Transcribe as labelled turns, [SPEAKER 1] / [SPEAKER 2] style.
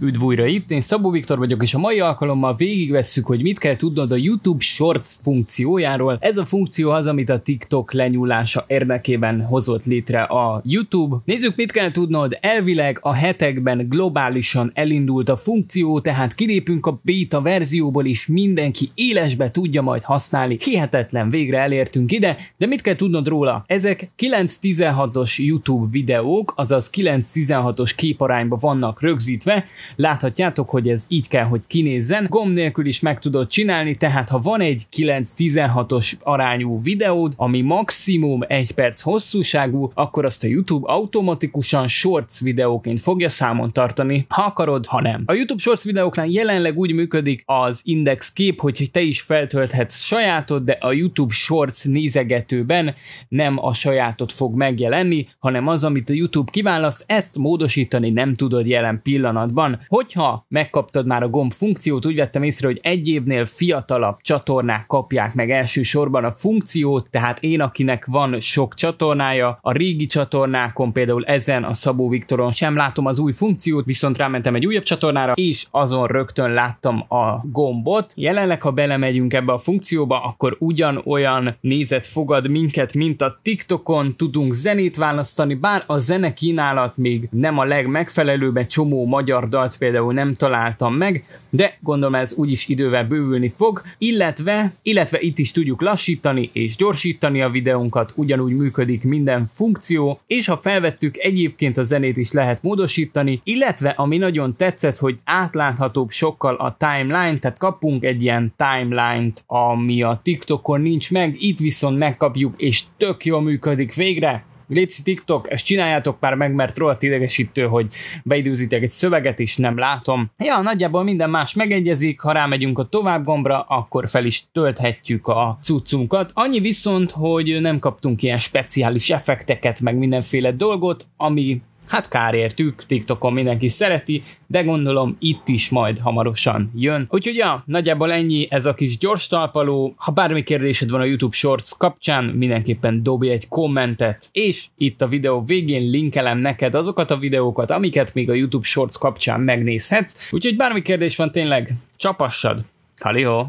[SPEAKER 1] Üdv újra itt, én Szabó Viktor vagyok, és a mai alkalommal végigvesszük, hogy mit kell tudnod a YouTube Shorts funkciójáról. Ez a funkció az, amit a TikTok lenyúlása érdekében hozott létre a YouTube. Nézzük, mit kell tudnod. Elvileg a hetekben globálisan elindult a funkció, tehát kilépünk a beta verzióból, és mindenki élesbe tudja majd használni. Hihetetlen, végre elértünk ide, de mit kell tudnod róla? Ezek 9-16-os YouTube videók, azaz 9-16-os képarányba vannak rögzítve, Láthatjátok, hogy ez így kell, hogy kinézzen. Gomb nélkül is meg tudod csinálni, tehát ha van egy 9-16-os arányú videód, ami maximum 1 perc hosszúságú, akkor azt a YouTube automatikusan shorts videóként fogja számon tartani, ha akarod, ha nem. A YouTube shorts videóknál jelenleg úgy működik az index kép, hogy te is feltölthetsz sajátod, de a YouTube shorts nézegetőben nem a sajátot fog megjelenni, hanem az, amit a YouTube kiválaszt, ezt módosítani nem tudod jelen pillanatban. Hogyha megkaptad már a gomb funkciót, úgy vettem észre, hogy egyébnél fiatalabb csatornák kapják meg elsősorban a funkciót, tehát én, akinek van sok csatornája, a régi csatornákon, például ezen a Szabó Viktoron sem látom az új funkciót, viszont rámentem egy újabb csatornára, és azon rögtön láttam a gombot. Jelenleg, ha belemegyünk ebbe a funkcióba, akkor ugyanolyan nézet fogad minket, mint a TikTokon, tudunk zenét választani, bár a zene kínálat még nem a legmegfelelőbb, egy csomó magyar dalt például nem találtam meg, de gondolom ez úgyis idővel bővülni fog, illetve, illetve itt is tudjuk lassítani és gyorsítani a videónkat, ugyanúgy működik minden funkció, és ha felvettük, egyébként a zenét is lehet módosítani, illetve ami nagyon tetszett, hogy átláthatóbb sokkal a timeline, tehát kapunk egy ilyen timeline-t, ami a TikTokon nincs meg, itt viszont megkapjuk, és tök jól működik végre, Léci TikTok, ezt csináljátok már meg, mert rohadt idegesítő, hogy beidőzitek egy szöveget, és nem látom. Ja, nagyjából minden más megegyezik, ha rámegyünk a tovább gombra, akkor fel is tölthetjük a cuccunkat. Annyi viszont, hogy nem kaptunk ilyen speciális effekteket, meg mindenféle dolgot, ami Hát kár értük, TikTokon mindenki szereti, de gondolom itt is majd hamarosan jön. Úgyhogy ja, nagyjából ennyi ez a kis gyors talpaló. Ha bármi kérdésed van a YouTube Shorts kapcsán, mindenképpen dobj egy kommentet, és itt a videó végén linkelem neked azokat a videókat, amiket még a YouTube Shorts kapcsán megnézhetsz. Úgyhogy bármi kérdés van tényleg, csapassad! Halihó!